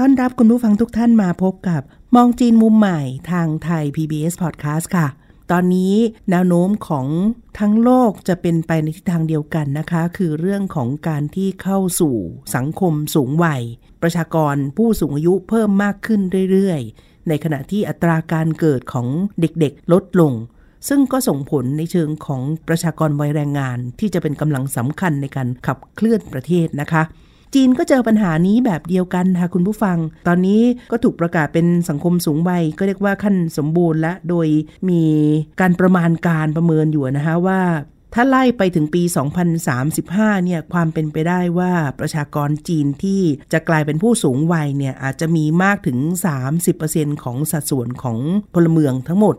ต้อนรับคุณผู้ฟังทุกท่านมาพบกับมองจีนมุมใหม่ทางไทย PBS Podcast ค่ะ ตอนนี้แนวโน้มของทั้งโลกจะเป็นไปในทิศทางเดียวกันนะคะ คือเรื่องของการที่เข้าสู่สังคมสูงวัย ประชากรผู้สูงอายุเพิ่มมากขึ้นเรื่อยๆ ในขณะที่อัตราการเกิดของเด็กๆ ลดลง ซึ่งก็ส่งผลในเชิงของประชากรวัยแรงงานที่จะเป็นกำลังสำคัญในการขับเคลื่อนประเทศนะคะ จีนก็เจอปัญหานี้แบบเดียวกันค่ะคุณผู้ฟัง ตอนนี้ก็ถูกประกาศเป็นสังคมสูงวัยก็เรียกว่าขั้นสมบูรณ์และโดยมีการประมาณการประเมินอยู่นะคะว่าถ้าไล่ไปถึงปี 2035 เนี่ย ความเป็นไปได้ว่าประชากรจีนที่จะกลายเป็นผู้สูงวัยเนี่ย อาจจะมีมากถึง 30%ของสัดส่วนของพลเมืองทั้งหมด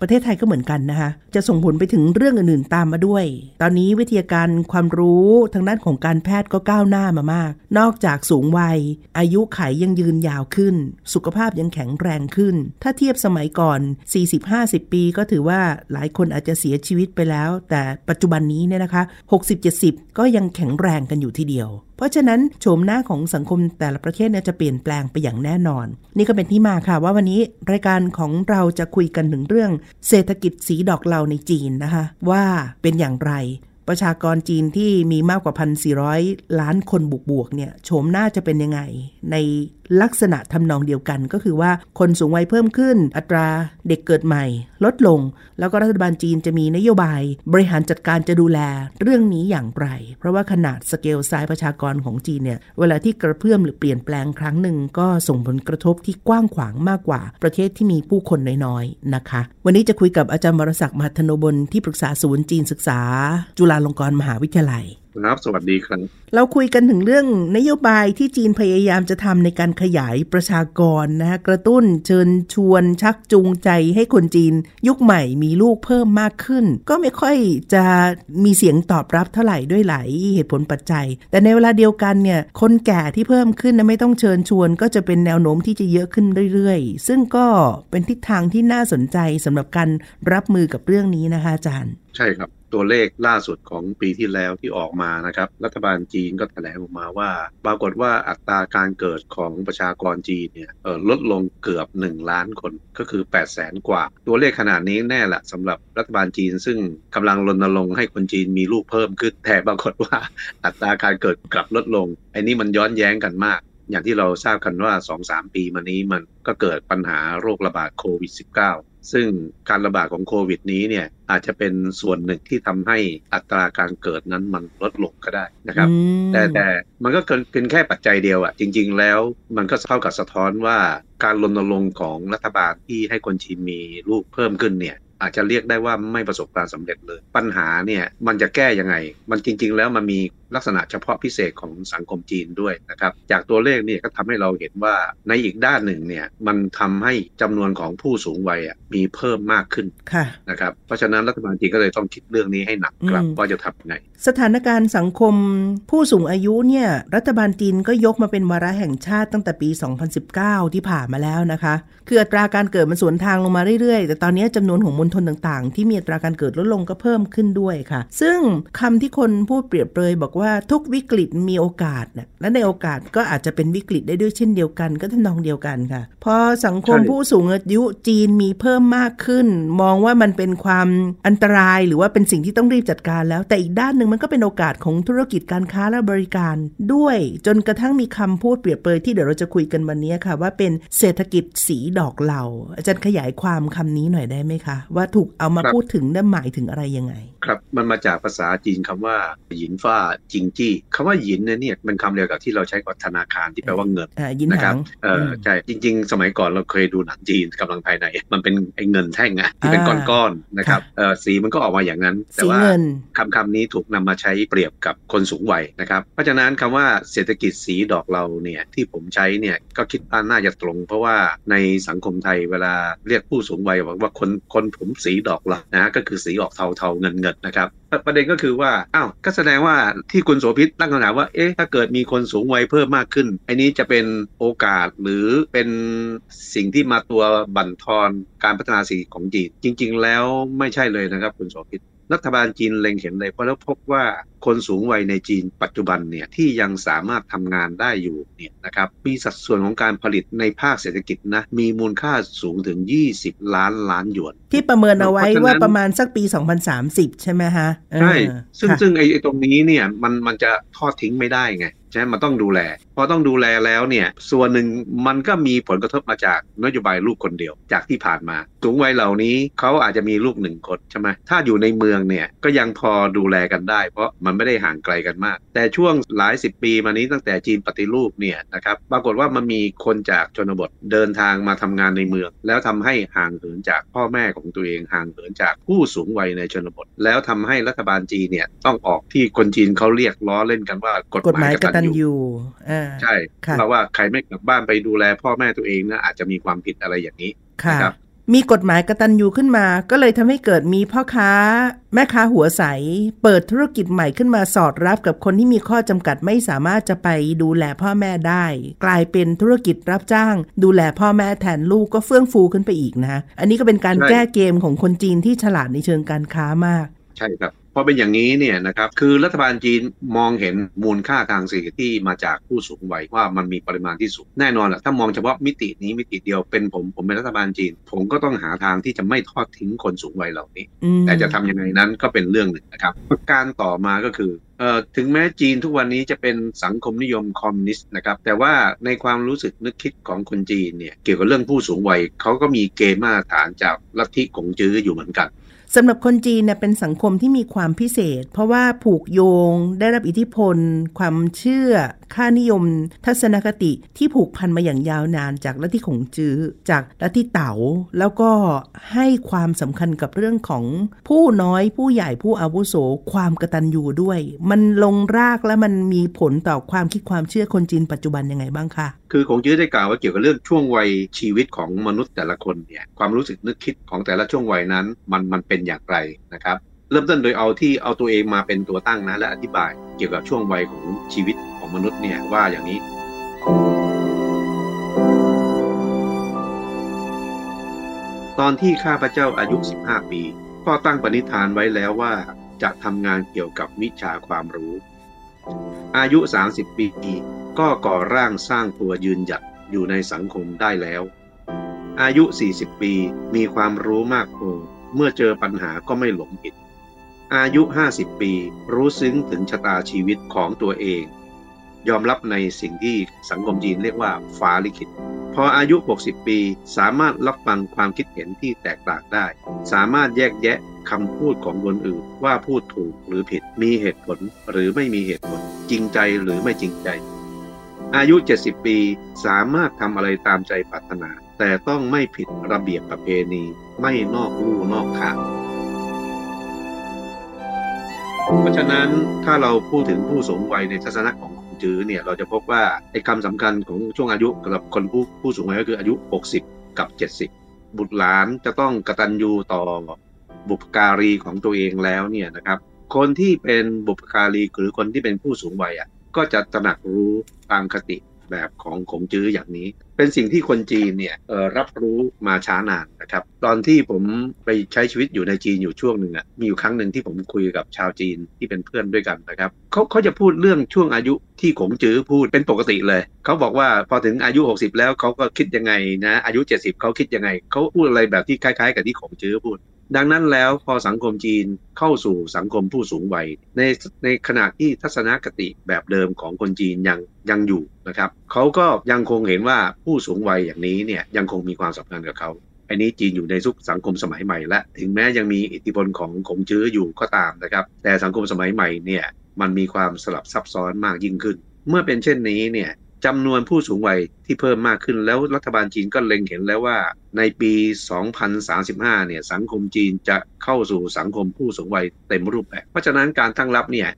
ประเทศไทยก็เหมือนกันนะคะ จะส่งผลไปถึงเรื่องอื่นๆตามมาด้วย ตอนนี้วิทยาการความรู้ทางด้านของการแพทย์ก็ก้าวหน้ามามาก นอกจากสูงวัย อายุไขยังยืนยาวขึ้น สุขภาพยังแข็งแรงขึ้น ถ้าเทียบสมัยก่อน 40-50 ปีก็ถือว่าหลายคนอาจจะเสียชีวิตไปแล้ว แต่ปัจจุบันนี้เนี่ยนะคะ 60-70 ก็ยังแข็งแรงกันอยู่ทีเดียว เพราะฉะนั้นโฉมหน้าของสังคมแต่ละประเทศเนี่ยจะเปลี่ยนแปลงไปอย่างแน่นอน นี่ก็เป็นที่มาค่ะว่าวันนี้รายการของเราจะคุยกันถึงเรื่อง เศรษฐกิจสีดอกเลาในจีนนะคะ ว่าเป็นอย่างไร ประชากรจีนที่มีมากกว่า 1,400 ล้านคนบวกๆเนี่ยโฉมหน้าจะเป็นยังไง ในลักษณะทำนองเดียวกันก็คือว่าคนสูงวัยเพิ่มขึ้น อัตราเด็กเกิดใหม่ ลดลง แล้วก็รัฐบาลจีนจะมีนโยบาย บริหารจัดการจะดูแลเรื่องนี้อย่างไร เพราะว่าขนาด scale size ประชากรของจีนเนี่ยเวลาที่กระเพื่อมหรือเปลี่ยนแปลงครั้งหนึ่งก็ส่งผลกระทบที่กว้างขวางมากกว่า ประเทศที่มีผู้คนน้อยๆนะคะ วันนี้จะคุยกับอาจารย์มรศักดิ์มหัทโนบลที่ปรึกษาศูนย์จีนศึกษา จุฬาลงกรณ์มหาวิทยาลัย ครับ สวัสดีครับ เราคุยกันถึงเรื่องนโยบายที่จีนพยายามจะทำในการขยายประชากรนะฮะกระตุ้นเชิญชวนชักจูงใจให้คนจีน ยุคใหม่มีลูกเพิ่มมากขึ้น ก็ไม่ค่อยจะมีเสียงตอบรับเท่าไหร่ด้วยหลายเหตุผลปัจจัย แต่ในเวลาเดียวกันเนี่ยคนแก่ที่เพิ่มขึ้นนะไม่ต้องเชิญชวน ก็จะเป็นแนวโน้มที่จะเยอะขึ้นเรื่อยๆ ซึ่งก็เป็นทิศทางที่น่าสนใจสำหรับการรับมือกับเรื่องนี้นะคะอาจารย์ ใช่ครับ ตัวเลขล่าสุดของปีที่แล้วที่ออกมานะครับ รัฐบาลจีนก็แถลงออกมาว่า ปรากฏว่าอัตราการเกิดของประชากรจีนเนี่ยลดลงเกือบ 1 ล้านคนก็คือ 8 0 0แสนกว่า ตัวเลขขนาดนี้แน่ละสำหรับรัฐบาลจีน ซึ่งกำลังรณรงค์ให้คนจีนมีลูกเพิ่มขึ้นแต่ปรากฏว่าอัตราการเกิดกลับลดลงไอ้นี่มันย้อนแย้งกันมากอย่างที่เราทราบกันว่า 2-3 ปีมานี้มันก็เกิดปัญหาโรคระบาดโควิด -19 ซึ่งการระบาดของโควิดนี้เนี่ยอาจจะเป็นส่วนหนึ่งที่ทำให้อัตราการเกิดนั้นมันลดลงก็ได้นะครับ แต่แต่มันก็เป็นแค่ปัจจัยเดียวอะ่ะจริง ๆ แล้วมันก็เท่ากับสะท้อนว่าการรณรงค์ของรัฐบาลที่ให้คนจีนมีลูกเพิ่มขึ้นเนี่ยอาจจะเรียกได้ว่าไม่ประสบความสำเร็จเลย ปัญหาเนี่ยมันจะแก้ยังไง มันจริง ๆ แล้วมันมีลักษณะเฉพาะพิเศษของสังคมจีนด้วยนะครับ จากตัวเลขเนี่ยก็ทำให้เราเห็นว่าในอีกด้านหนึ่งเนี่ยมันทำให้จำนวนของผู้สูงวัยอะมีเพิ่มมากขึ้นนะครับเพราะฉะนั้นรัฐบาลจีนก็เลยต้องคิดเรื่องนี้ให้หนักกลับว่าจะทำยังไง สถานการณ์สังคมผู้สูงอายุเนี่ยรัฐบาลจีนก็ยกมาเป็นวาระแห่งชาติตั้งแต่ปี 2019 ที่ผ่านมาแล้วนะคะ คืออัตราการเกิดมันสวนทางลงมาเรื่อยๆ แต่ตอนนี้จำนวนของมณฑลต่างๆ ที่มีอัตราการเกิดลดลงก็เพิ่มขึ้นด้วยค่ะ ซึ่งคำที่คนพูดเปรียบเปรยบอกว่าทุกวิกฤตมีโอกาสนะและในโอกาสก็อาจจะเป็นวิกฤตได้ด้วยเช่นเดียวกัน ก็ทำนองเดียวกันค่ะ พอสังคมผู้สูงอายุจีนมีเพิ่มมากขึ้น มองว่ามันเป็นความอันตรายหรือว่าเป็นสิ่งที่ต้องรีบจัดการแล้ว แต่อีกด้านหนึ่งมันก็เป็นโอกาสของธุรกิจการค้าและบริการ ด้วยจนกระทั่งมีคำพูดเปรียบเปรยที่เดี๋ยวเราจะคุยกันวันนี้ค่ะ ว่าเป็นเศรษฐกิจสีดอกเหลาอาจารย์ขยายความคำนี้หน่อยได้ไหมคะ ว่าถูกเอามาพูดถึงนั่นหมายถึงอะไรยังไง ครับมันมาจากภาษาจีนคำว่าหยินฟ้าจิงจี้คำว่าหยินเนี่ยเป็นคำเดียวกับที่เราใช้กับธนาคารที่แปลว่าเงินอ่ายินนะคหารับงเออใช่จริง ๆ สมัยก่อนเราเคยดูหนังจีนกำลังภายใน มันเป็นไอ้เงินแท่งอะที่เป็นอ่าก้อนๆนะครับค่ะเออสีมันก็ออกมาอย่างนั้น แต่สีว่าเงินคำคำนี้ถูกนำมาใช้เปรียบกับคนสูงวัยนะครับ เพราะฉะนั้นคำว่าเศรษฐกิจสีดอกเราเนี่ยที่ผมใช้เนี่ยก็คิดว่าน่าจะตรง เพราะว่าในสังคมไทยเวลาเรียกผู้สูงวัยบอกว่าคนคนผมสีดอกเรานะก็คือสีออกเทาเทาๆเงินเงินๆนะครับ ประเด็นก็คือว่า อ้าว ก็แสดงว่าที่คุณโสภิตตั้งคำถามว่า เอ๊ะ ถ้าเกิดมีคนสูงวัยเพิ่มมากขึ้นไอ้นี้จะเป็นโอกาสหรือเป็นสิ่งที่มาตัวบั่นทอนการพัฒนาสีของจีน จริง ๆ แล้วไม่ใช่เลยนะครับ คุณโสภิต รัฐบาลจีนเล็งเห็นเลยเพราะแล้วพบว่าคนสูงวัยในจีนปัจจุบันเนี่ยที่ยังสามารถทำงานได้อยู่เนี่ยนะครับมีสัดส่วนของการผลิตในภาคเศรษฐกิจนะมีมูลค่าสูงถึง 20 ล้านล้านหยวน ที่ประเมินเอาไว้เพราะฉะนั้นว่าประมาณสักปี 2030 ใช่ไหมฮะเออใช่ซึ่งค่ะซึ่งไอ้ไอ้ตรงนี้เนี่ยมันมันจะทอดทิ้งไม่ได้ไงใช่ไหมมันต้องดูแล พอต้องดูแลแล้วเนี่ย ส่วนหนึ่งมันก็มีผลกระทบมาจากนโยบายลูกคนเดียวจากที่ผ่านมา สูงวัยเหล่านี้เขาอาจจะมีลูกหนึ่งคนใช่ไหมถ้าอยู่ในเมืองเนี่ยก็ยังพอดูแลกันได้ เพราะมันไม่ได้ห่างไกลกันมาก แต่ช่วงหลายสิบปีมานี้ตั้งแต่จีนปฏิรูปเนี่ยนะครับปรากฏว่ามันมีคนจากชนบทเดินทางมาทำงานในเมือง แล้วทำให้ห่างเหินจากพ่อแม่ของตัวเองห่างเหินจากผู้สูงวัยในชนบท แล้วทำให้รัฐบาลจีนเนี่ยต้องออกที่คนจีนเขาเรียกล้อเล่นกันว่ากฎหมายกตัญญูอ่าใช่ค่ะเพราะว่าใครไม่กลับบ้านไปดูแลพ่อแม่ตัวเองนะอาจจะมีความผิดอะไรอย่างนี้ค่ะนะครับมีกฎหมายกตัญญูขึ้นมา ก็เลยทำให้เกิดมีพ่อค้า แม่ค้าหัวใส เปิดธุรกิจใหม่ขึ้นมาสอดรับกับคนที่มีข้อจำกัดไม่สามารถจะไปดูแลพ่อแม่ได้ กลายเป็นธุรกิจรับจ้าง ดูแลพ่อแม่แทนลูกก็เฟื่องฟูขึ้นไปอีกนะ อันนี้ก็เป็นการใช่แก้เกมของคนจีนที่ฉลาดในเชิงการค้ามาก ใช่ครับพ อเป็นอย่างนี้เนี่ยนะครับคือรัฐบาลจีนมองเห็นมูลค่าทางเศรษฐกิจที่มาจากผู้สูงวัยว่ามันมีปริมาณที่สูงแน่นอนแหละถ้ามองเฉพาะมิตินี้มิติเดียวเป็นผมผมเป็นรัฐบาลจีน ผมก็ต้องหาทางที่จะไม่ทอดทิ้งคนสูงวัยเหล่านี้อืมแต่จะทำยังไงนั้นก็เป็นเรื่องหนึ่งนะครับประการต่อมาก็คือเอ่อถึงแม้จีนทุกวันนี้จะเป็นสังคมนิยมคอมมิวนิสต์นะครับแต่ว่าในความรู้สึกนึกคิดของคนจีนเนี่ยเกี่ยวกับเรื่องผู้สูงวัยเขาก็มีเกณฑ์มาตรฐานจากลัทธิกงจื้ออยู่เหมือนกัน สำหรับคนจีนเนี่ยเป็นสังคมที่มีความพิเศษ เพราะว่าผูกโยง ได้รับอิทธิพล ความเชื่อ ค่านิยม ทัศนคติที่ผูกพันมาอย่างยาวนานจากลัทธิขงจื้อ จากลัทธิเต๋าแล้วก็ให้ความสำคัญกับเรื่องของผู้น้อยผู้ใหญ่ผู้อาวุโสความกระตัญญูด้วย มันลงรากและมันมีผลต่อความคิดความเชื่อคนจีนปัจจุบันยังไงบ้างคะคือคงจื้อได้กล่าวว่าเกี่ยวกับเรื่องช่วงวัยชีวิตของมนุษย์แต่ละคนเนี่ยความรู้สึกนึกคิดของแต่ละช่วงวัยนั้น มันมันเป็นอย่างไรนะครับเริ่มต้นโดยเอาที่เอาตัวเองมาเป็นตัวตั้งนะและอธิบายเกี่ยวกับช่วงวัยของชีวิต ของมนุษย์เนี่ยว่าอย่างนี้ตอนที่ข้าพเจ้าอายุ 15 ปี ก็ตั้งปณิธานไว้แล้วว่าจะทำงานเกี่ยวกับวิชาความรู้ อายุ 30 ปีก็ก่อร่างสร้างตัวยืนหยัดอยู่ในสังคมได้แล้ว อายุ 40 ปีมีความรู้มากพอเมื่อเจอปัญหาก็ไม่หลงผิด อายุ 50 ปีรู้ซึ้งถึงชะตาชีวิตของตัวเอง ยอมรับในสิ่งที่สังคมจีนเรียกว่าฟ้าลิขิตพออายุ 60 ปี สามารถรับฟังความคิดเห็นที่แตกต่างได้ สามารถแยกแยะคำพูดของคนอื่นว่าพูดถูกหรือผิด มีเหตุผลหรือไม่มีเหตุผล จริงใจหรือไม่จริงใจ อายุ 70 ปี สามารถทำอะไรตามใจปรารถนา แต่ต้องไม่ผิดระเบียบประเพณี ไม่นอกลู่นอกทางเพราะฉะนั้นถ้าเราพูดถึงผู้สูงวัยในทัศนะของ จื้อเนี่ยเราจะพบว่าไอ้คำสำคัญของช่วงอายุสำหรับคนผู้ผู้สูงวัยก็คืออายุ 60 กับ 70 บุตรหลานจะต้องกระตันยูต่อบุพการีของตัวเองแล้วเนี่ยนะครับคนที่เป็นบุพการีหรือคนที่เป็นผู้สูงวัยอะก็จะตระหนักรู้ตามคติ แบบของขงจื้ออย่างนี้ เป็นสิ่งที่คนจีนเนี่ยรับรู้มาช้านานนะครับ ตอนที่ผมไปใช้ชีวิตอยู่ในจีนอยู่ช่วงหนึ่งอะมีอยู่ครั้งหนึ่งที่ผมคุยกับชาวจีนที่เป็นเพื่อนด้วยกันนะครับเขาเขาจะพูดเรื่องช่วงอายุที่ขงจื้อพูดเป็นปกติเลย เขาบอกว่าพอถึงอายุ 60 แล้วเขาก็คิดยังไงนะอายุ 70เขาคิดยังไงเขาพูดอะไรแบบที่คล้าย ๆ กับที่ขงจื้อพูด ดังนั้นแล้วพอสังคมจีนเข้าสู่สังคมผู้สูงวัยในในขณะที่ทัศนคติแบบเดิมของคนจีนยังยังอยู่นะครับเขาก็ยังคงเห็นว่าผู้สูงวัยอย่างนี้เนี่ยยังคงมีความสำคัญกับเขาอันนี้จีนอยู่ในสุขสังคมสมัยใหม่และถึงแม้ยังมีอิทธิพลของขงจื้ออยู่ก็ตามนะครับ แต่สังคมสมัยใหม่เนี่ยมันมีความสลับซับซ้อนมากยิ่งขึ้น เมื่อเป็นเช่นนี้เนี่ย จำนวนผู้สูงวัยที่เพิ่มมากขึ้นแล้วรัฐบาลจีนก็เล็งเห็นแล้วว่าในปี 2035 เนี่ยสังคมจีนจะเข้าสู่สังคมผู้สูงวัยเต็มรูปแบบ เพราะฉะนั้นการตั้งรับเนี่ย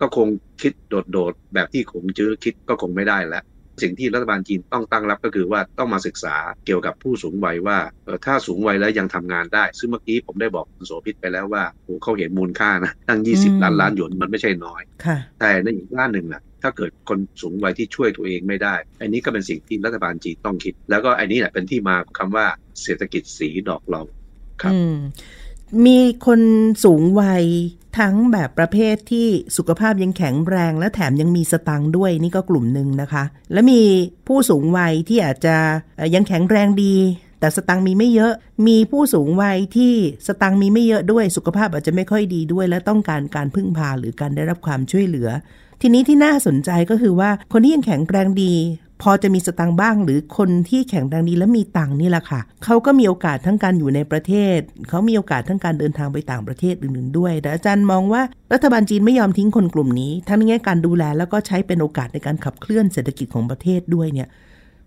ก็คงคิดโดดๆ แบบที่ขงจื้อคิดก็คงไม่ได้แล้ว สิ่งที่รัฐบาลจีนต้องตั้งรับก็คือว่าต้องมาศึกษาเกี่ยวกับผู้สูงวัยว่าเออถ้าสูงวัยแล้วยังทำงานได้ ซึ่งเมื่อกี้ผมได้บอกคุณโสภิตไปแล้วว่าโอ้เขาเห็นมูลค่านะตั้ง 20 ล้านล้านหยวนมันไม่ใช่น้อยค่ะแต่ในอีกด้านหนึ่งนะ ถ้าเกิดคนสูงวัยที่ช่วยตัวเองไม่ได้ อันนี้ก็เป็นสิ่งที่รัฐบาลจีนต้องคิด แล้วก็อันนี้แหละเป็นที่มาของคำว่าเศรษฐกิจสีดอกเราครับมีคนสูงวัยทั้งแบบประเภทที่สุขภาพยังแข็งแรง และแถมยังมีสตังค์ด้วยนี่ก็กลุ่มหนึ่งนะคะ และมีผู้สูงวัยที่อาจจะยังแข็งแรงดี แต่สตังค์มีไม่เยอะ มีผู้สูงวัยที่สตังค์มีไม่เยอะด้วยสุขภาพอาจจะไม่ค่อยดีด้วย และต้องการการพึ่งพาหรือการได้รับความช่วยเหลือ ทีนี้ที่น่าสนใจก็คือว่าคนที่ยังแข็งแรงดีพอจะมีสตังค์บ้างหรือคนที่แข็งแรงดีและมีตังค์นี่แหละค่ะ เขาก็มีโอกาสทั้งการอยู่ในประเทศ เขามีโอกาสทั้งการเดินทางไปต่างประเทศอื่นๆด้วย แต่อาจารย์มองว่ารัฐบาลจีนไม่ยอมทิ้งคนกลุ่มนี้ ทั้งในแง่การดูแลแล้วก็ใช้เป็นโอกาสในการขับเคลื่อนเศรษฐกิจของประเทศด้วยเนี่ย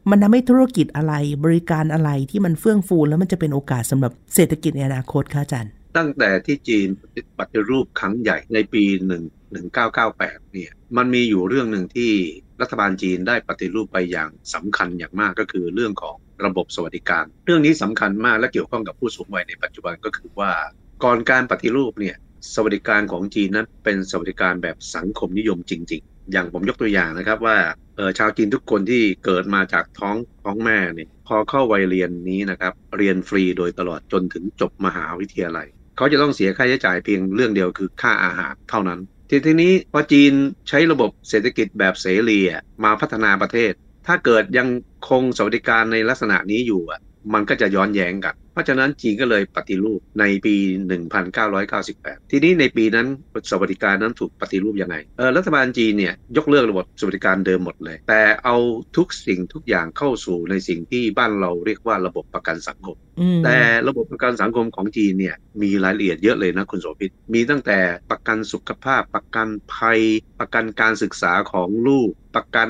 มันทำให้ธุรกิจอะไรบริการอะไรที่มันเฟื่องฟูแล้วมันจะเป็นโอกาสสำหรับเศรษฐกิจในอนาคตค่ะอาจารย์ ตั้งแต่ที่จีนปฏิรูปครั้งใหญ่ในปี1 1998 เนี่ย มันมีอยู่เรื่องหนึ่งที่รัฐบาลจีนได้ปฏิรูปไปอย่างสำคัญอย่างมากก็คือเรื่องของระบบสวัสดิการ เรื่องนี้สำคัญมากและเกี่ยวข้องกับผู้สูงวัยในปัจจุบันก็คือว่า ก่อนการปฏิรูปเนี่ยสวัสดิการของจีนนั้นเป็นสวัสดิการแบบสังคมนิยมจริง ๆ อย่างผมยกตัวอย่างนะครับว่าชาวจีนทุกคนที่เกิดมาจากท้องท้องแม่เนี่ยพอเข้าวัยเรียนนี้นะครับเรียนฟรีโดยตลอดจนถึงจบมหาวิทยาลัย เขาจะต้องเสียค่าใช้จ่ายเพียงเรื่องเดียวคือค่าอาหารเท่านั้น ทีทีนี้พอจีนใช้ระบบเศรษฐกิจแบบเสรีมาพัฒนาประเทศ ถ้าเกิดยังคงสวัสดิการในลักษณะนี้อยู่อะ มันก็จะย้อนแย้งกัน เพราะฉะนั้นจีนก็เลยปฏิรูปในปี 1998 ทีนี้ในปีนั้นสวัสดิการนั้นถูกปฏิรูปยังไง เออรัฐบาลจีนเนี่ยยกเลิกระบบสวัสดิการเดิมหมดเลย แต่เอาทุกสิ่งทุกอย่างเข้าสู่ในสิ่งที่บ้านเราเรียกว่าระบบประกันสังคมอืมแต่ระบบประกันสังคมของจีนเนี่ยมีรายละเอียดเยอะเลยนะคุณโสภิต มีตั้งแต่ประกันสุขภาพ ประกันภัย ประกันการศึกษาของลูก ประกัน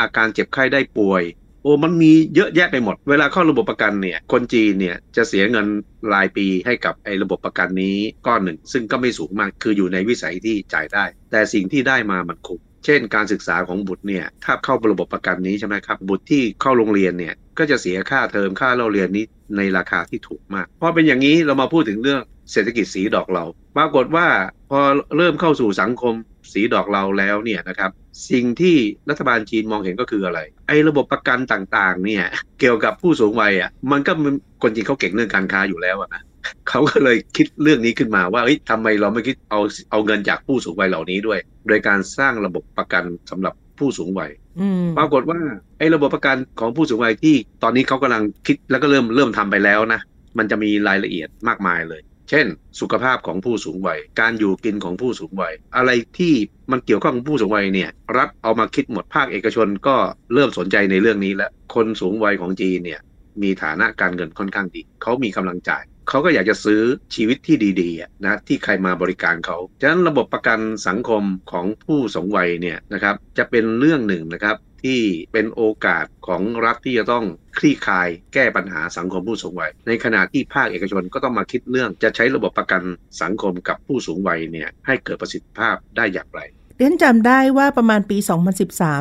อาการเจ็บไข้ได้ป่วย โอ้มันมีเยอะแยะไปหมด เวลาเข้าระบบประกันเนี่ย คนจีนเนี่ยจะเสียเงินรายปีให้กับไอ้ระบบประกันนี้ก้อนหนึ่ง ซึ่งก็ไม่สูงมากคืออยู่ในวิสัยที่จ่ายได้ แต่สิ่งที่ได้มามันคุ้มเช่น การศึกษาของบุตรเนี่ยถ้าเข้าระบบประกันนี้ใช่ไหมครับ บุตรที่เข้าโรงเรียนเนี่ยก็จะเสียค่าเทอมค่าเล่าเรียนนี้ในราคาที่ถูกมากพอเป็นอย่างนี้เรามาพูดถึงเรื่องเศรษฐกิจสีดอกเรา ปรากฏว่าพอเริ่มเข้าสู่สังคม สีดอกเราแล้วเนี่ยนะครับสิ่งที่รัฐบาลจีนมองเห็นก็คืออะไร ไอ้ระบบประกันต่างๆ เนี่ย เกี่ยวกับผู้สูงวัยอะมันก็มันคนจีนเขาเก่งเรื่องการค้าอยู่แล้วอะนะเขาก็เลยคิดเรื่องนี้ขึ้นมาว่าเอ้ยทำไมเราไม่คิดเอาเอาเงินจากผู้สูงวัยเหล่านี้ด้วย โดยการสร้างระบบประกันสำหรับผู้สูงวัยอืมปรากฏว่าไอ้ระบบประกันของผู้สูงวัยที่ตอนนี้เขากำลังคิดแล้วก็เริ่มเริ่มทำไปแล้วนะมันจะมีรายละเอียดมากมายเลย เช่น สุขภาพของผู้สูงวัย การอยู่กินของผู้สูงวัย อะไรที่มันเกี่ยวข้องกับผู้สูงวัยเนี่ยรัฐเอามาคิดหมดภาคเอกชนก็เริ่มสนใจในเรื่องนี้แล้วคนสูงวัยของจีนเนี่ยมีฐานะการเงินค่อนข้างดี เขามีกำลังจ่าย เขาก็อยากจะซื้อชีวิตที่ดีๆนะที่ใครมาบริการเขา ฉะนั้นระบบประกันสังคมของผู้สูงวัยเนี่ยนะครับจะเป็นเรื่องหนึ่งนะครับ ที่เป็นโอกาสของรัฐที่จะต้องคลี่คลายแก้ปัญหาสังคมผู้สูงวัย ในขณะที่ภาคเอกชนก็ต้องมาคิดเรื่องจะใช้ระบบประกันสังคมกับผู้สูงวัยเนี่ยให้เกิดประสิทธิภาพได้อย่างไร เรียนจำได้ว่าประมาณปี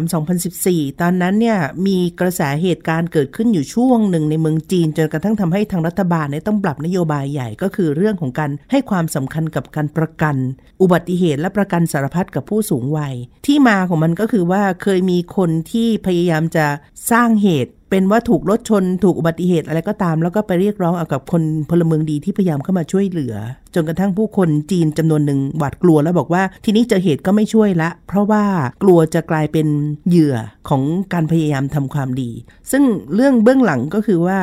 2013-2014 ตอนนั้นเนี่ยมีกระแสเหตุการณ์เกิดขึ้นอยู่ช่วงหนึ่งในเมืองจีน จนกระทั่งทำให้ทางรัฐบาลเนี่ยต้องปรับนโยบายใหญ่ก็คือเรื่องของการให้ความสำคัญกับการประกัน อุบัติเหตุและประกันสารพัดกับผู้สูงวัย ที่มาของมันก็คือว่าเคยมีคนที่พยายามจะสร้างเหตุ เป็นว่าถูกรถชนถูกอุบัติเหตุอะไรก็ตาม แล้วก็ไปเรียกร้องเอากับคนพลเมืองดีที่พยายามเข้ามาช่วยเหลือ จนกระทั่งผู้คนจีนจำนวนหนึ่งหวาดกลัวแล้วบอกว่าทีนี้เจอเหตุก็ไม่ช่วยละ เพราะว่ากลัวจะกลายเป็นเหยื่อของการพยายามทำความดี ซึ่งเรื่องเบื้องหลังก็คือว่า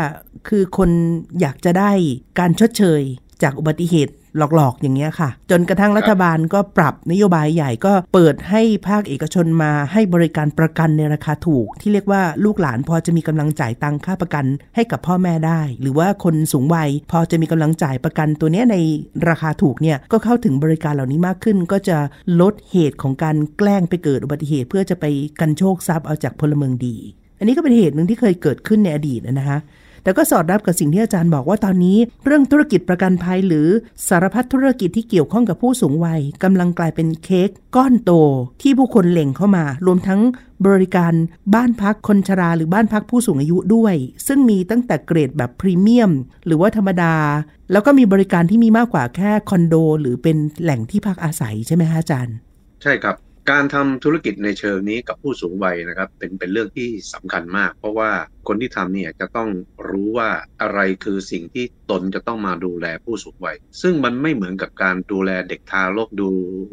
คือคนอยากจะได้การชดเชยจากอุบัติเหตุ หลอกๆ อย่างเงี้ยค่ะ จนกระทั่งรัฐบาลก็ปรับนโยบายใหญ่ก็เปิดให้ภาคเอกชนมาให้บริการประกันในราคาถูก ที่เรียกว่าลูกหลานพอจะมีกำลังจ่ายตังค่าประกันให้กับพ่อแม่ได้ หรือว่าคนสูงวัย พอจะมีกำลังจ่ายประกันตัวเนี้ยในราคาถูกเนี่ยก็เข้าถึงบริการเหล่านี้มากขึ้น ก็จะลดเหตุของการแกล้งไปเกิดอุบัติเหตุ เพื่อจะไปกันโชคทรัพย์เอาจากพลเมืองดี อันนี้ก็เป็นเหตุหนึ่งที่เคยเกิดขึ้นในอดีตนะคะ แต่ก็สอดรับกับสิ่งที่อาจารย์บอกว่าตอนนี้ เรื่องธุรกิจประกันภัยหรือสารพัดธุรกิจที่เกี่ยวข้องกับผู้สูงวัยกำลังกลายเป็นเค้กก้อนโต ที่ผู้คนเล็งเข้ามา รวมทั้งบริการบ้านพักคนชราหรือบ้านพักผู้สูงอายุด้วย ซึ่งมีตั้งแต่เกรดแบบพรีเมียม หรือว่าธรรมดา แล้วก็มีบริการที่มีมากกว่าแค่คอนโด หรือเป็นแหล่งที่พักอาศัยใช่ไหมคะอาจารย์ ใช่ครับ การทำธุรกิจในเชิงนี้กับผู้สูงวัยนะครับ เป็นเป็นเรื่องที่สำคัญมาก เพราะว่าคนที่ทำเนี่ยจะต้องรู้ว่าอะไรคือสิ่งที่ตนจะต้องมาดูแลผู้สูงวัย ซึ่งมันไม่เหมือนกับการดูแลเด็กทารกดู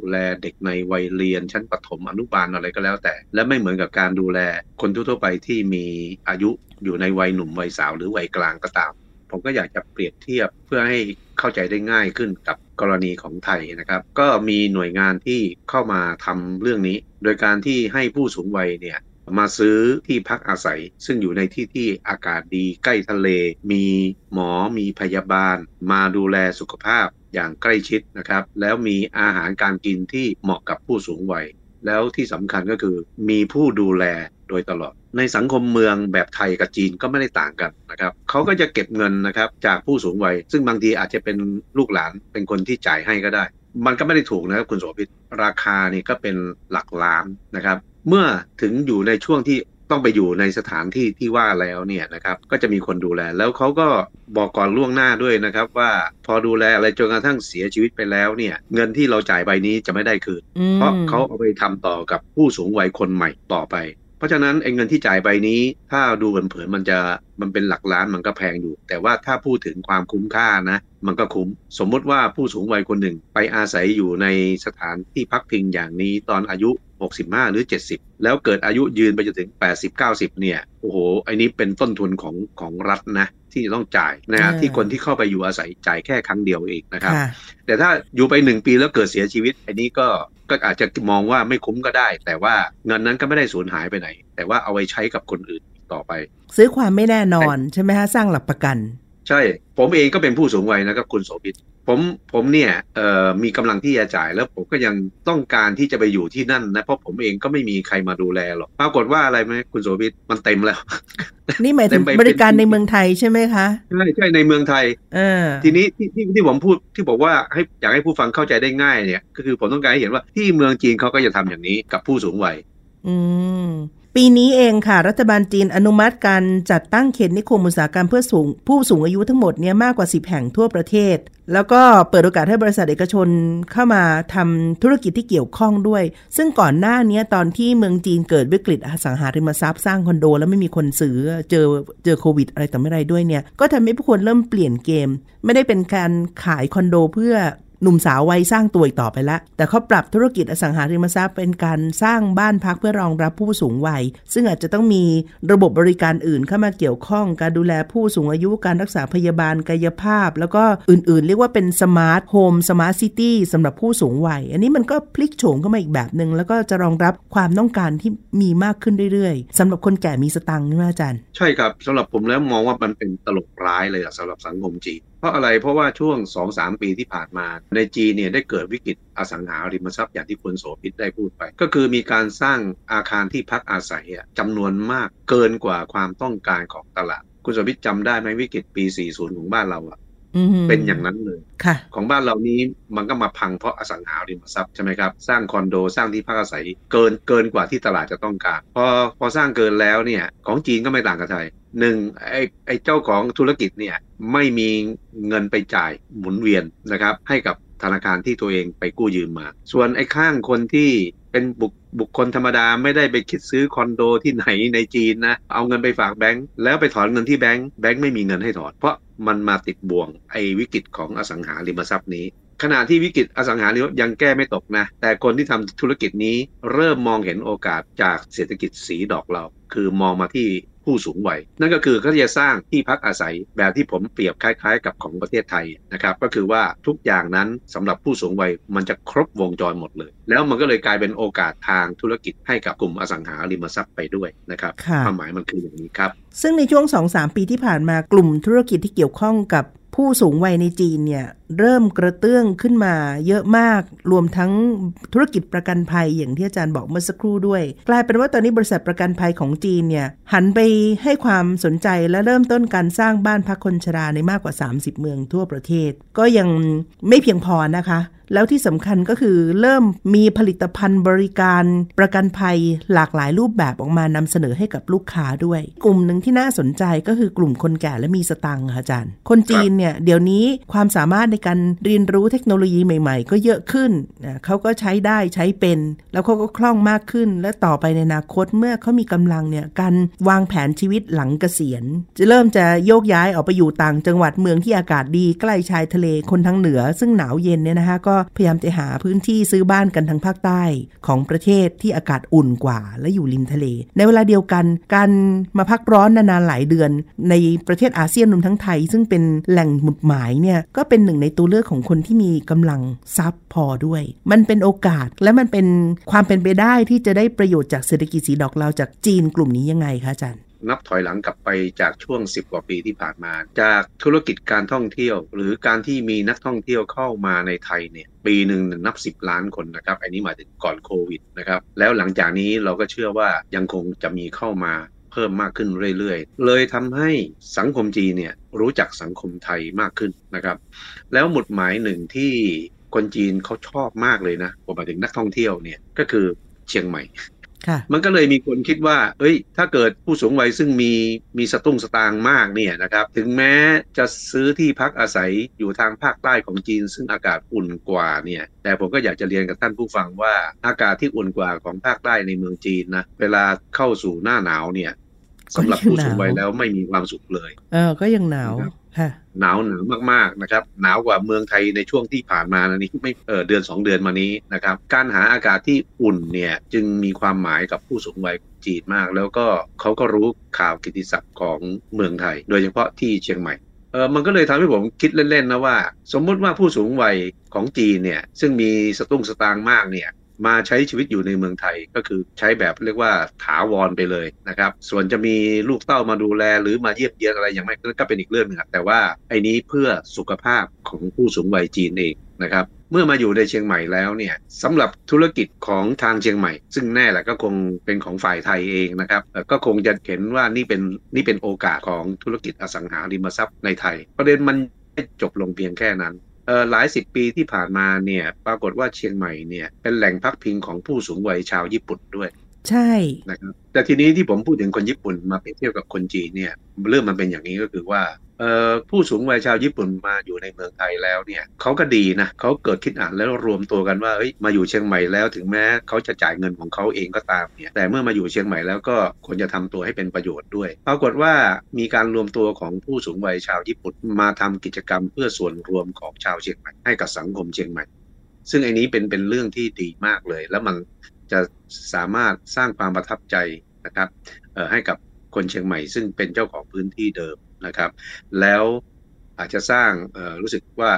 แลเด็กในวัยเรียนชั้นประถมอนุบาลอะไรก็แล้วแต่ และไม่เหมือนกับการดูแลคนทั่วไปที่มีอายุอยู่ในวัยหนุ่มวัยสาวหรือวัยกลางก็ตาม ผมก็อยากจะเปรียบเทียบเพื่อให้เข้าใจได้ง่ายขึ้นกับ กรณีของไทยนะครับ ก็มีหน่วยงานที่เข้ามาทำเรื่องนี้ โดยการที่ให้ผู้สูงวัยเนี่ยมาซื้อที่พักอาศัย ซึ่งอยู่ในที่ที่อากาศดีใกล้ทะเล มีหมอมีพยาบาล มาดูแลสุขภาพอย่างใกล้ชิดนะครับ แล้วมีอาหารการกินที่เหมาะกับผู้สูงวัย แล้วที่สำคัญก็คือมีผู้ดูแล โดยตลอด ในสังคมเมืองแบบไทยกับจีนก็ไม่ได้ต่างกันนะครับเขาก็จะเก็บเงินนะครับจากผู้สูงวัย ซึ่งบางทีอาจจะเป็นลูกหลานเป็นคนที่จ่ายให้ก็ได้ มันก็ไม่ได้ถูกนะครับคุณโสภิตราคานี่ก็เป็นหลักล้านนะครับ เมื่อถึงอยู่ในช่วงที่ต้องไปอยู่ในสถานที่ที่ว่าแล้วเนี่ยนะครับก็จะมีคนดูแล แล้วเขาก็บอกก่อนล่วงหน้าด้วยนะครับว่าพอดูแลอะไรจนกระทั่งเสียชีวิตไปแล้วเนี่ยเงินที่เราจ่ายใบนี้จะไม่ได้คืน เพราะเขาเอาไปทำต่อกับผู้สูงวัยคนใหม่ต่อไป เพราะฉะนั้นไอ้เงินที่จ่ายไปนี้ ถ้าดูเผินๆมันจะมันเป็นหลักล้านมันก็แพงอยู่ แต่ว่าถ้าพูดถึงความคุ้มค่านะ มันก็คุ้ม สมมติว่าผู้สูงวัยคนหนึ่งไปอาศัยอยู่ในสถานที่พักพิงอย่างนี้ตอนอายุ 65 หรือ 70 แล้วเกิดอายุยืนไปจนถึง 80 90 เนี่ย โอ้โหไอ้นี้เป็นต้นทุนของของรัฐนะ ที่จะต้องจ่ายนะฮะที่คนที่เข้าไปอยู่อาศัยจ่ายแค่ครั้งเดียวเองนะครับ แต่ถ้าอยู่ไปหนึ่งปีแล้วเกิดเสียชีวิต อันนี้ก็ ก็อาจจะมองว่าไม่คุ้มก็ได้ แต่ว่าเงินนั้นก็ไม่ได้สูญหายไปไหน แต่ว่าเอาไว้ใช้กับคนอื่นต่อไป ซื้อความไม่แน่นอนใช่ไหมฮะสร้างหลักประกัน ใช่ ผมเองก็เป็นผู้สูงวัยนะครับคุณโสภิต ผมผมเนี่ยเอ่อมีกำลังที่จะจ่ายแล้วผมก็ยังต้องการที่จะไปอยู่ที่นั่นนะเพราะผมเองก็ไม่มีใครมาดูแลหรอกปรากฏว่าอะไรไหมคุณโสภิตมันเต็มแล้ว นี่หมายถึงบริการในเมืองไทยใช่ไหมคะใช่ใช่ในเมืองไทยเออทีนี้ที่ที่ที่ผมพูดที่บอกว่าให้อยากให้ผู้ฟังเข้าใจได้ง่ายเนี่ย ก็คือผมต้องการให้เห็นว่าที่เมืองจีนเขาก็จะทำอย่างนี้กับผู้สูงวัยอืม ปีนี้เองค่ะ รัฐบาลจีนอนุมัติการจัดตั้งเขตนิคมอุตสาหกรรมเพื่อสูงผู้สูงอายุทั้งหมดเนี่ยมากกว่า 10 แห่งทั่วประเทศ แล้วก็เปิดโอกาสให้บริษัทเอกชนเข้ามาทำธุรกิจที่เกี่ยวข้องด้วย ซึ่งก่อนหน้านี้ตอนที่เมืองจีนเกิดวิกฤตอสังหาริมทรัพย์สร้างคอนโด แล้วไม่มีคนซื้อเจอเจอโควิด อะไรต่อไม่ไรด้วยเนี่ยก็ทำให้ผู้คนเริ่มเปลี่ยนเกม ไม่ได้เป็นการขายคอนโดเพื่อ หนุ่มสาววัยสร้างตัวอีกต่อไปแล้วแต่เขาปรับธุรกิจอสังหาริมทรัพย์เป็นการสร้างบ้านพักเพื่อรองรับผู้สูงวัย ซึ่งอาจจะต้องมีระบบบริการอื่นเข้ามาเกี่ยวข้อง การดูแลผู้สูงอายุการรักษาพยาบาลกายภาพ แล้วก็อื่นๆ เรียกว่าเป็น smart home smart city สำหรับผู้สูงวัย อันนี้มันก็พลิกโฉมเข้ามาอีกแบบหนึ่งแล้วก็จะรองรับความต้องการที่มีมากขึ้นเรื่อยๆสำหรับคนแก่มีสตังค์ใช่ไหมอาจารย์ ใช่ครับสำหรับผมแล้วมองว่ามันเป็นตลกร้ายเลยสำหรับสังคมจีนเพราะอะไรเพราะว่าช่วง 2-3 ปีที่ผ่านมาในจีนเนี่ยได้เกิดวิกฤตอสังหาริมทรัพย์อย่างที่คุณโสภิตได้พูดไป ก็คือมีการสร้างอาคารที่พักอาศัยจำนวนมากเกินกว่าความต้องการของตลาด คุณโสภิตจำได้ไหมวิกฤตปี 40 ของบ้านเราอะ เป็นอย่างนั้นเลยของบ้านเรานี้มันก็มาพังเพราะอสังหาริมทรัพย์ใช่ไหมครับ สร้างคอนโดสร้างที่พักอาศัยเกินเกินกว่าที่ตลาดจะต้องการพอพอสร้างเกินแล้วเนี่ยของจีนก็ไม่ต่างกับไทยหนึ่งไอ้ไอ้เจ้าของธุรกิจเนี่ยไม่มีเงินไปจ่ายหมุนเวียนนะครับ ให้กับธนาคารที่ตัวเองไปกู้ยืมมา ส่วนไอ้ข้างคนที่เป็นบุคบุคคลธรรมดาไม่ได้ไปคิดซื้อคอนโดที่ไหนในจีนนะ เอาเงินไปฝากแบงก์แล้วไปถอนเงินที่แบงก์แบงก์ไม่มีเงินให้ถอน เพราะ มันมาติดบ่วงไอ้วิกฤตของอสังหาริมทรัพย์นี้ ขณะที่วิกฤตอสังหาริมทรัพย์ยังแก้ไม่ตกนะ แต่คนที่ทำธุรกิจนี้เริ่มมองเห็นโอกาสจากเศรษฐกิจสีดอกเรา คือมองมาที่ ผผู้สูงวัย นั่นก็คือเขาจะสร้างที่พักอาศัยแบบที่ผมเปรียบคล้ายๆ กับของประเทศไทยนะครับก็คือว่าทุกอย่างนั้นสำหรับผู้สูงวัยมันจะครบวงจรหมดเลย แล้วมันก็เลยกลายเป็นโอกาสทางธุรกิจให้กับกลุ่มอสังหาริมทรัพย์ไปด้วยนะครับความหมายมันคืออย่างนี้ครับซึ่งในช่วง 2-3 ปีที่ผ่านมากลุ่มธุรกิจที่เกี่ยวข้องกับ ผู้สูงวัยในจีนเนี่ยเริ่มกระเตื้องขึ้นมาเยอะมาก รวมทั้งธุรกิจประกันภัยอย่างที่อาจารย์บอกเมื่อสักครู่ด้วย กลายเป็นว่าตอนนี้บริษัทประกันภัยของจีนเนี่ยหันไปให้ความสนใจและเริ่มต้นการสร้างบ้านพักคนชราในมากกว่า 30 เมืองทั่วประเทศ ก็ยังไม่เพียงพอนะคะ แล้วที่สำคัญก็คือเริ่มมีผลิตภัณฑ์บริการประกันภัยหลากหลายรูปแบบออกมานำเสนอให้กับลูกค้าด้วย กลุ่มหนึ่งที่น่าสนใจก็คือกลุ่มคนแก่และมีสตังค์ค่ะอาจารย์ คนจีนเนี่ยเดี๋ยวนี้ความสามารถในการเรียนรู้เทคโนโลยีใหม่ ๆ ก็เยอะขึ้นเขาก็ใช้ได้ใช้เป็น แล้วเขาก็คล่องมากขึ้น และต่อไปในอนาคตเมื่อเขามีกำลังเนี่ยการวางแผนชีวิตหลังเกษียณ จะเริ่มจะโยกย้ายออกไปอยู่ต่างจังหวัดเมืองที่อากาศดีใกล้ชายทะเลคนทางเหนือ ซึ่งหนาวเย็นเนี่ยนะคะก็พยายามจะหาพื้นที่ซื้อบ้านกันทางภาคใต้ของประเทศที่อากาศอุ่นกว่า และอยู่ริมทะเล ในเวลาเดียวกัน การมาพักร้อนนานๆหลายเดือน ในประเทศอาเซียนรวมทั้งไทย ซึ่งเป็นแหล่งหมุดหมายเนี่ยก็เป็นหนึ่งในตัวเลือกของคนที่มีกำลังทรัพย์พอด้วย มันเป็นโอกาสและมันเป็นความเป็นไปได้ที่จะได้ประโยชน์จากเศรษฐกิจสีดอกเราจากจีนกลุ่มนี้ยังไงคะอาจารย์ นับถอยหลังกลับไปจากช่วง 10 กว่าปีที่ผ่านมา จากธุรกิจการท่องเที่ยว หรือการที่มีนักท่องเที่ยวเข้ามาในไทยเนี่ยปีหนึ่งนับ 10 ล้านคนนะครับอันนี้หมายถึงก่อนโควิดนะครับแล้วหลังจากนี้เราก็เชื่อว่ายังคงจะมีเข้ามาเพิ่มมากขึ้นเรื่อยๆ เลยทำให้สังคมจีนเนี่ยรู้จักสังคมไทยมากขึ้นนะครับ แล้วหมุดหมายหนึ่งที่คนจีนเขาชอบมากเลยนะผมหมายถึงนักท่องเที่ยวเนี่ยก็คือเชียงใหม่ มันก็เลยมีคนคิดว่า เอ้ย ถ้าเกิดผู้สูงวัยซึ่งมีมีสตุ้งสตางค์มากเนี่ยนะครับ ถึงแม้จะซื้อที่พักอาศัยอยู่ทางภาคใต้ของจีน ซึ่งอากาศอุ่นกว่าเนี่ย แต่ผมก็อยากจะเรียนกับท่านผู้ฟังว่าอากาศที่อุ่นกว่าของภาคใต้ในเมืองจีนนะ เวลาเข้าสู่หน้าหนาวเนี่ยสำหรับผู้สูงวัยแล้วไม่มีความสุขเลย เออ ก็ยังหนาว หนาวหนาวมากๆนะครับหนาวกว่าเมืองไทยในช่วงที่ผ่านมานี้ไม่เออเดือน 2 เดือนมานี้นะครับการหาอากาศที่อุ่นเนี่ยจึงมีความหมายกับผู้สูงวัยจีนมาก แล้วก็เขาก็รู้ข่าวกิติศัพท์ของเมืองไทย โดยเฉพาะที่เชียงใหม่เออมันก็เลยทำให้ผมคิดเล่นๆนะว่า สมมุติว่าผู้สูงวัยของจีนเนี่ยซึ่งมีสตุ้งสตางค์มากเนี่ย มาใช้ชีวิตอยู่ในเมืองไทยก็คือใช้แบบเรียกว่าถาวรไปเลยนะครับ ส่วนจะมีลูกเต้ามาดูแลหรือมาเยียบเยียนอะไรอย่างไรก็เป็นอีกเรื่องหนึ่งแต่ว่าไอ้นี้เพื่อสุขภาพของผู้สูงวัยจีนเองนะครับเมื่อมาอยู่ในเชียงใหม่แล้วเนี่ยสำหรับธุรกิจของทางเชียงใหม่ ซึ่งแน่แหละก็คงเป็นของฝ่ายไทยเองนะครับก็คงจะเห็นว่านี่เป็นนี่เป็นโอกาสของธุรกิจอสังหาริมทรัพย์ในไทย ประเด็นมันจบลงเพียงแค่นั้น หลายสิบปีที่ผ่านมาเนี่ยปรากฏว่าเชียงใหม่เนี่ยเป็นแหล่งพักพิงของผู้สูงวัยชาวญี่ปุ่นด้วย ใช่นะครับแต่ทีนี้ที่ผมพูดถึงคนญี่ปุ่นมาเปรียบเทียบกับคนจีนเนี่ยเรื่องมันเป็นอย่างนี้ก็คือว่า ผู้สูงวัยชาวญี่ปุ่นมาอยู่ในเมืองไทยแล้วเนี่ยเขาก็ดีนะเขาเกิดคิดอ่านแล้วรวมตัวกันว่าเอ้ยมาอยู่เชียงใหม่แล้วถึงแม้เขาจะจ่ายเงินของเขาเองก็ตามเนี่ยแต่เมื่อมาอยู่เชียงใหม่แล้วก็ควรจะทำตัวให้เป็นประโยชน์ด้วย ปรากฏว่ามีการรวมตัวของผู้สูงวัยชาวญี่ปุ่นมาทำกิจกรรมเพื่อส่วนรวมของชาวเชียงใหม่ให้กับสังคมเชียงใหม่ ซึ่งไอันนี้เป็นเป็นเรื่องที่ดีมากเลย แล้วมันจะสามารถสร้างความประทับใจนะครับให้กับคนเชียงใหม่ ซึ่งเป็นเจ้าของพื้นที่เดิม นะครับ แล้วอาจจะสร้างรู้สึกว่า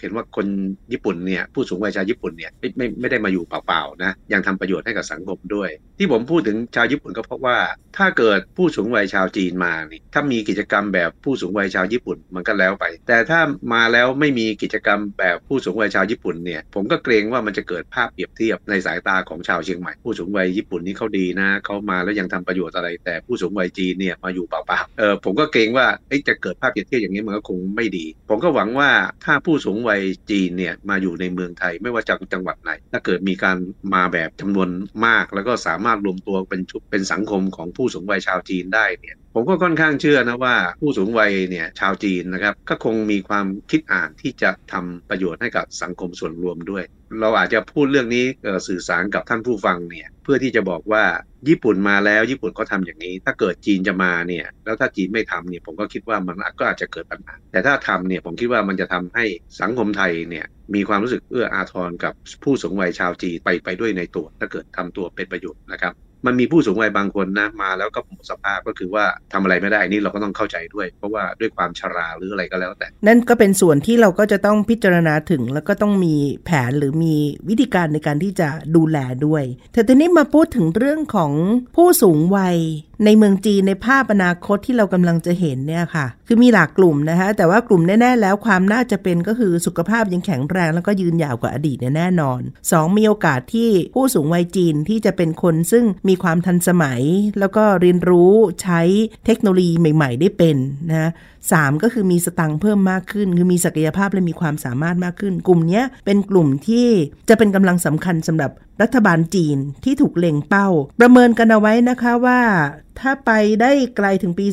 เห็นว่าคนญี่ปุ่นเนี่ยผู้สูงวัยชาวญี่ปุ่นเนี่ยไม่ไม่ไม่ได้มาอยู่เปล่าๆนะยังทำประโยชน์ให้กับสังคมด้วย ที่ผมพูดถึงชาวญี่ปุ่นก็เพราะว่า ถ้าเกิดผู้สูงวัยชาวจีนมานี่ถ้ามีกิจกรรมแบบผู้สูงวัยชาวญี่ปุ่นมันก็แล้วไป แต่ถ้ามาแล้วไม่มีกิจกรรมแบบผู้สูงวัยชาวญี่ปุ่นเนี่ยผมก็เกรงว่ามันจะเกิดภาพเปรียบเทียบในสายตาของชาวเชียงใหม่ผู้สูงวัยญี่ปุ่นนี่เขาดีนะเขามาแล้วยังทำประโยชน์อะไร แต่ผู้สูงวัยจีนเนี่ยมาอยู่เปล่าๆเออผมก็เกรงว่าจะเกิดภาพเปรียบเทียบอย่างนี้มันก็คงไม่ดี ผมก็หวังว่าถ้าผู้สูงวัยจีนเนี่ยมาอยู่ในเมืองไทยไม่ว่าจากจังหวัดไหน ถ้าเกิดมีการมาแบบจำนวนมาก แล้วก็สามารถรวมตัวเป็นชุดเป็นสังคมของผู้สูงวัยชาวจีนได้เนี่ยผมก็ค่อนข้างเชื่อนะว่าผู้สูงวัยเนี่ยชาวจีนนะครับก็คงมีความคิดอ่านที่จะทำประโยชน์ให้กับสังคมส่วนรวมด้วย เราอาจจะพูดเรื่องนี้สื่อสารกับท่านผู้ฟังเนี่ย เพื่อที่จะบอกว่าญี่ปุ่นมาแล้วญี่ปุ่นเขาทาอย่างนี้ ถ้าเกิดจีนจะมาเนี่ย แล้วถ้าจีนไม่ทำเนี่ยผมก็คิดว่ามันก็อาจจะเกิดปัญหา แต่ถ้าทำเนี่ยผมคิดว่ามันจะทำให้สังคมไทยเนี่ยมีความรู้สึกเอื้ออาทรกับผู้สูงวัยชาวจีนไปไปด้วยในตัว ถ้าเกิดทำตัวเป็นประโยชน์นะครับ มันมีผู้สูงวัยบางคนนะมาแล้วก็หมดสภาพก็คือว่าทำอะไรไม่ได้นี่เราก็ต้องเข้าใจด้วย เพราะว่าด้วยความชราหรืออะไรก็แล้วแต่ นั่นก็เป็นส่วนที่เราก็จะต้องพิจารณาถึง แล้วก็ต้องมีแผนหรือมีวิธีการในการที่จะดูแลด้วยแต่ทีนี้มาพูดถึงเรื่องของผู้สูงวัย ในเมืองจีนในภาพอนาคตที่เรากำลังจะเห็นเนี่ยค่ะ คือมีหลากกลุ่มนะคะ แต่ว่ากลุ่มแน่ๆแล้วความน่าจะเป็นก็คือสุขภาพยังแข็งแรง แล้วก็ยืนยาวกว่าอดีตแน่นอน 2 มีโอกาสที่ผู้สูงวัยจีนที่จะเป็นคนซึ่งมีความทันสมัย แล้วก็เรียนรู้ใช้เทคโนโลยีใหม่ ๆ ได้เป็นนะสามก็คือมีสตังค์เพิ่มมากขึ้น คือมีศักยภาพและมีความสามารถมากขึ้น กลุ่มนี้เป็นกลุ่มที่จะเป็นกำลังสำคัญสำหรับ รัฐบาลจีนที่ถูกเล็งเป้า ประเมินกันเอาไว้นะคะว่า ถ้าไปได้ไกลถึงปี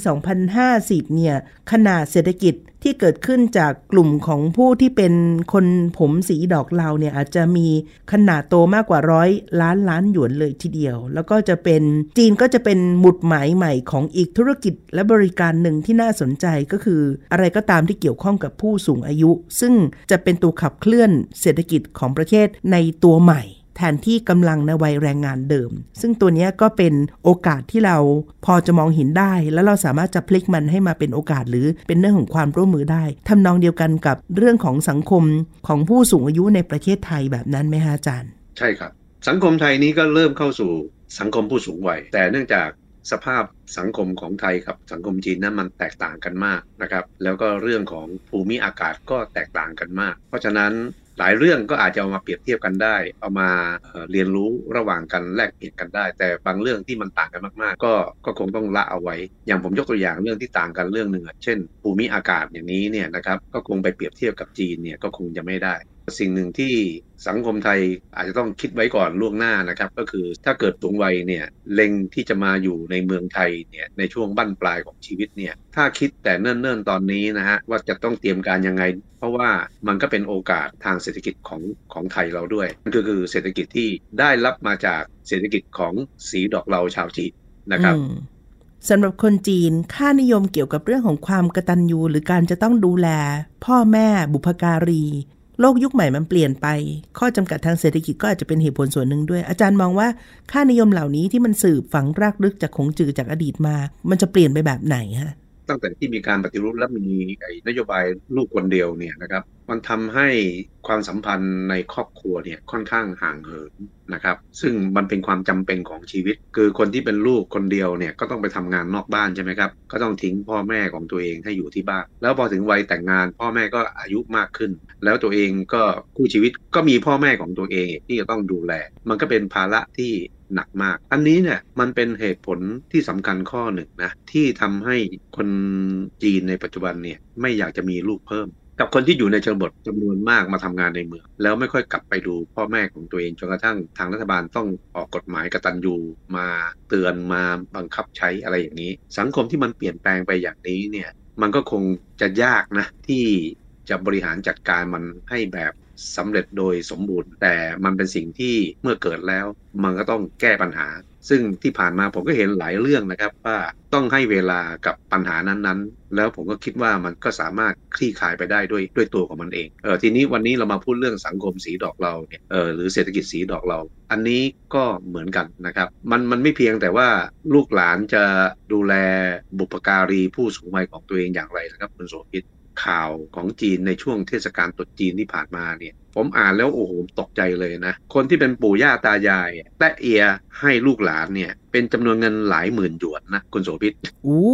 2050 เนี่ย ขนาดเศรษฐกิจที่เกิดขึ้นจากกลุ่มของผู้ที่เป็นคนผมสีดอกเหลาเนี่ยอาจจะมีขนาดโตมากกว่าร้อยล้านล้านหยวนเลยทีเดียว แล้วก็จะเป็นจีนก็จะเป็นหมุดหมายใหม่ของอีกธุรกิจและบริการหนึ่งที่น่าสนใจก็คือ อะไรก็ตามที่เกี่ยวข้องกับผู้สูงอายุ ซึ่งจะเป็นตัวขับเคลื่อนเศรษฐกิจของประเทศในตัวใหม่ แทนที่กำลังในวัยแรงงานเดิม ซึ่งตัวนี้ก็เป็นโอกาสที่เราพอจะมองเห็นได้ แล้วเราสามารถจะพลิกมันให้มาเป็นโอกาสหรือเป็นเรื่องของความร่วมมือได้ทำนองเดียวกันกับเรื่องของสังคมของผู้สูงอายุในประเทศไทยแบบนั้นไหมฮะอาจารย์ ใช่ครับ สังคมไทยนี้ก็เริ่มเข้าสู่สังคมผู้สูงวัย แต่เนื่องจากสภาพสังคมของไทยกับสังคมจีนนั้นมันแตกต่างกันมากนะครับ แล้วก็เรื่องของภูมิอากาศก็แตกต่างกันมาก เพราะฉะนั้น หลายเรื่องก็อาจจะเอามาเปรียบเทียบกันได้ เอามาเรียนรู้ระหว่างกันแลกเปลี่ยนกันได้ แต่บางเรื่องที่มันต่างกันมากๆ ก็ก็คงต้องละเอาไว้ อย่างผมยกตัวอย่างเรื่องที่ต่างกันเรื่องหนึ่งเช่น ภูมิอากาศอย่างนี้เนี่ยนะครับก็คงไปเปรียบเทียบกับจีนเนี่ยก็คงจะไม่ได้ สิ่งหนึ่งที่สังคมไทยอาจจะต้องคิดไว้ก่อนล่วงหน้านะครับ ก็คือถ้าเกิดสูงวัยเนี่ยเล็งที่จะมาอยู่ในเมืองไทยเนี่ยในช่วงบั้นปลายของชีวิตเนี่ยถ้าคิดแต่เนิ่นๆตอนนี้นะฮะว่าจะต้องเตรียมการยังไง เพราะว่ามันก็เป็นโอกาสทางเศรษฐกิจของของไทยเราด้วยมันก็คือเศรษฐกิจที่ได้รับมาจากเศรษฐกิจของสีดอกเราชาวจีนนะครับสำหรับคนจีน ค่านิยมเกี่ยวกับเรื่องของความกตัญญูหรือการจะต้องดูแล พ่อแม่บุพการี โลกยุคใหม่มันเปลี่ยนไป ข้อจำกัดทางเศรษฐกิจก็อาจจะเป็นเหตุผลส่วนหนึ่งด้วย อาจารย์มองว่าค่านิยมเหล่านี้ที่มันสืบฝังรากลึกจากของจือจากอดีตมา มันจะเปลี่ยนไปแบบไหนฮะ ตั้งแต่ที่มีการปฏิรูปและมีนโยบายลูกคนเดียวเนี่ยนะครับ มันทำให้ความสัมพันธ์ในครอบครัวเนี่ยค่อนข้างห่างเหินนะครับ ซึ่งมันเป็นความจำเป็นของชีวิต คือคนที่เป็นลูกคนเดียวเนี่ยก็ต้องไปทำงานนอกบ้านใช่ไหมครับ ก็ต้องทิ้งพ่อแม่ของตัวเองให้อยู่ที่บ้าน แล้วพอถึงวัยแต่งงาน พ่อแม่ก็อายุมากขึ้น แล้วตัวเองก็คู่ชีวิตก็มีพ่อแม่ของตัวเองที่จะต้องดูแล มันก็เป็นภาระที่ หนักมาก อันนี้เนี่ยมันเป็นเหตุผลที่สำคัญข้อหนึ่งนะที่ทำให้คนจีนในปัจจุบันเนี่ยไม่อยากจะมีลูกเพิ่ม กับคนที่อยู่ในชนบทจำนวนมากมาทำงานในเมือง แล้วไม่ค่อยกลับไปดูพ่อแม่ของตัวเองจนกระทั่งทางรัฐบาลต้องออกกฎหมายกตัญญูมาเตือนมาบังคับใช้อะไรอย่างนี้ สังคมที่มันเปลี่ยนแปลงไปอย่างนี้เนี่ยมันก็คงจะยากนะที่จะบริหารจัดการมันให้แบบ สำเร็จโดยสมบูรณ์ แต่มันเป็นสิ่งที่เมื่อเกิดแล้ว มันก็ต้องแก้ปัญหา ซึ่งที่ผ่านมาผมก็เห็นหลายเรื่องนะครับว่าต้องให้เวลากับปัญหานั้นๆ แล้วผมก็คิดว่ามันก็สามารถคลี่คลายไปได้ด้วยด้วยตัวของมันเองเออทีนี้วันนี้เรามาพูดเรื่องสังคมสีดอกเราเนี่ยเออหรือเศรษฐกิจสีดอกเรา อันนี้ก็เหมือนกันนะครับมันมันไม่เพียงแต่ว่าลูกหลานจะดูแลบุปการีผู้สูงวัยของตัวเองอย่างไรนะครับคุณโสภิต ข่าวของจีนในช่วงเทศกาลตรุษจีนที่ผ่านมาเนี่ย ผมอ่านแล้วโอ้โหตกใจเลยนะ คนที่เป็นปู่ย่าตายายแตะเอียให้ลูกหลานเนี่ย เป็นจำนวนเงินหลายหมื่นหยวนนะคุณโสภิต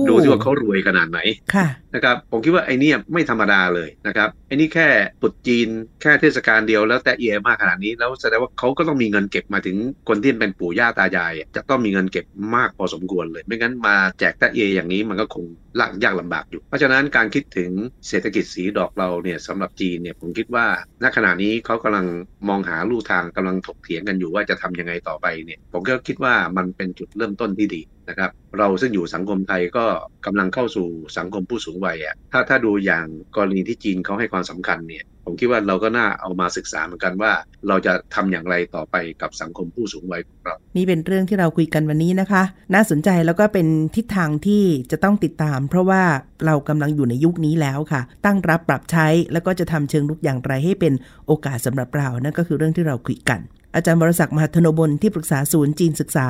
ดูที่ว่าเขารวยขนาดไหนค่ะนะครับผมคิดว่าไอ้นี่ไม่ธรรมดาเลยนะครับไอ้นี่แค่ปุดจีนแค่เทศกาลเดียวแล้วแต่เอียมากขนาดนี้ แล้วแสดงว่าเขาก็ต้องมีเงินเก็บมาถึงคนที่เป็นปู่ย่าตายาย จะต้องมีเงินเก็บมากพอสมควรเลย ไม่งั้นมาแจกแต่เอียอย่างนี้มันก็คงลากยากลำบากอยู่ เพราะฉะนั้นการคิดถึงเศรษฐกิจสีดอกเราเนี่ยสำหรับจีนเนี่ยผมคิดว่าณขณะนี้เขากำลังมองหาลู่ทางกำลังถกเถียงกันอยู่ว่าจะทำยังไงต่อไปเนี่ย ผมก็คิดว่ามันเป็นจุดเริ่มต้นที่ดีนะครับ เราซึ่งอยู่สังคมไทยก็กำลังเข้าสู่สังคมผู้สูงวัยอะถ้าถ้าดูอย่างกรณีที่จีนเขาให้ความสำคัญเนี่ย ผมคิดว่าเราก็น่าเอามาศึกษาเหมือนกันว่า เราจะทำอย่างไรต่อไปกับสังคมผู้สูงวัยของเรานี่เป็นเรื่องที่เราคุยกันวันนี้นะคะ น่าสนใจแล้วก็เป็นทิศทางที่จะต้องติดตาม เพราะว่าเรากำลังอยู่ในยุคนี้แล้วค่ะ ตั้งรับปรับใช้แล้วก็จะทำเชิงลุกอย่างไรให้เป็นโอกาสสำหรับเรานั่นก็คือเรื่องที่เราคุยกัน อาจารย์บรศักดิ์มหาธนบลที่ปรึกษาศูนย์จีนศึกษา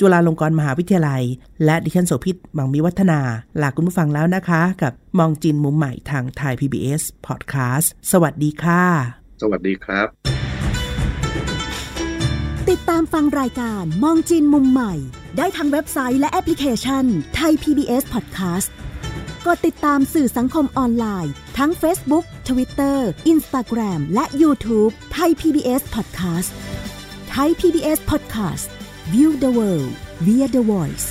จุฬาลงกรณ์มหาวิทยาลัย และดิฉันโสภิตบังมีวัฒนา ลาคุณผู้ฟังแล้วนะคะ กับมองจีนมุมใหม่ทางไทย PBS Podcast สวัสดีค่ะ สวัสดีครับ ติดตามฟังรายการมองจีนมุมใหม่ ได้ทางเว็บไซต์และแอปพลิเคชันไทย PBS Podcast กดติดตามสื่อสังคมออนไลน์ ทั้ง Facebook Twitter Instagram และ YouTube ไทย PBS Podcast ไทย PBS Podcast View the world via the voice